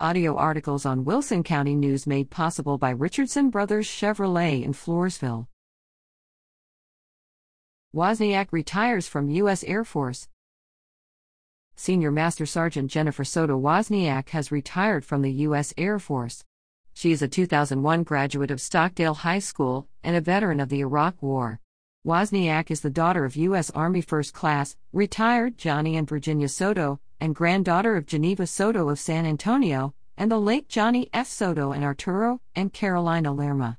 Audio articles on Wilson County News made possible by Richardson Brothers Chevrolet in Floresville. Wozniak retires from U.S. Air Force. Senior Master Sergeant Jennifer Soto Wozniak has retired from the U.S. Air Force. She is a 2001 graduate of Stockdale High School and a veteran of the Iraq War. Wozniak is the daughter of U.S. Army First Class, retired Johnny and Virginia Soto, and granddaughter of Geneva Soto of San Antonio, and the late Johnny F. Soto and Arturo and Carolina Lerma.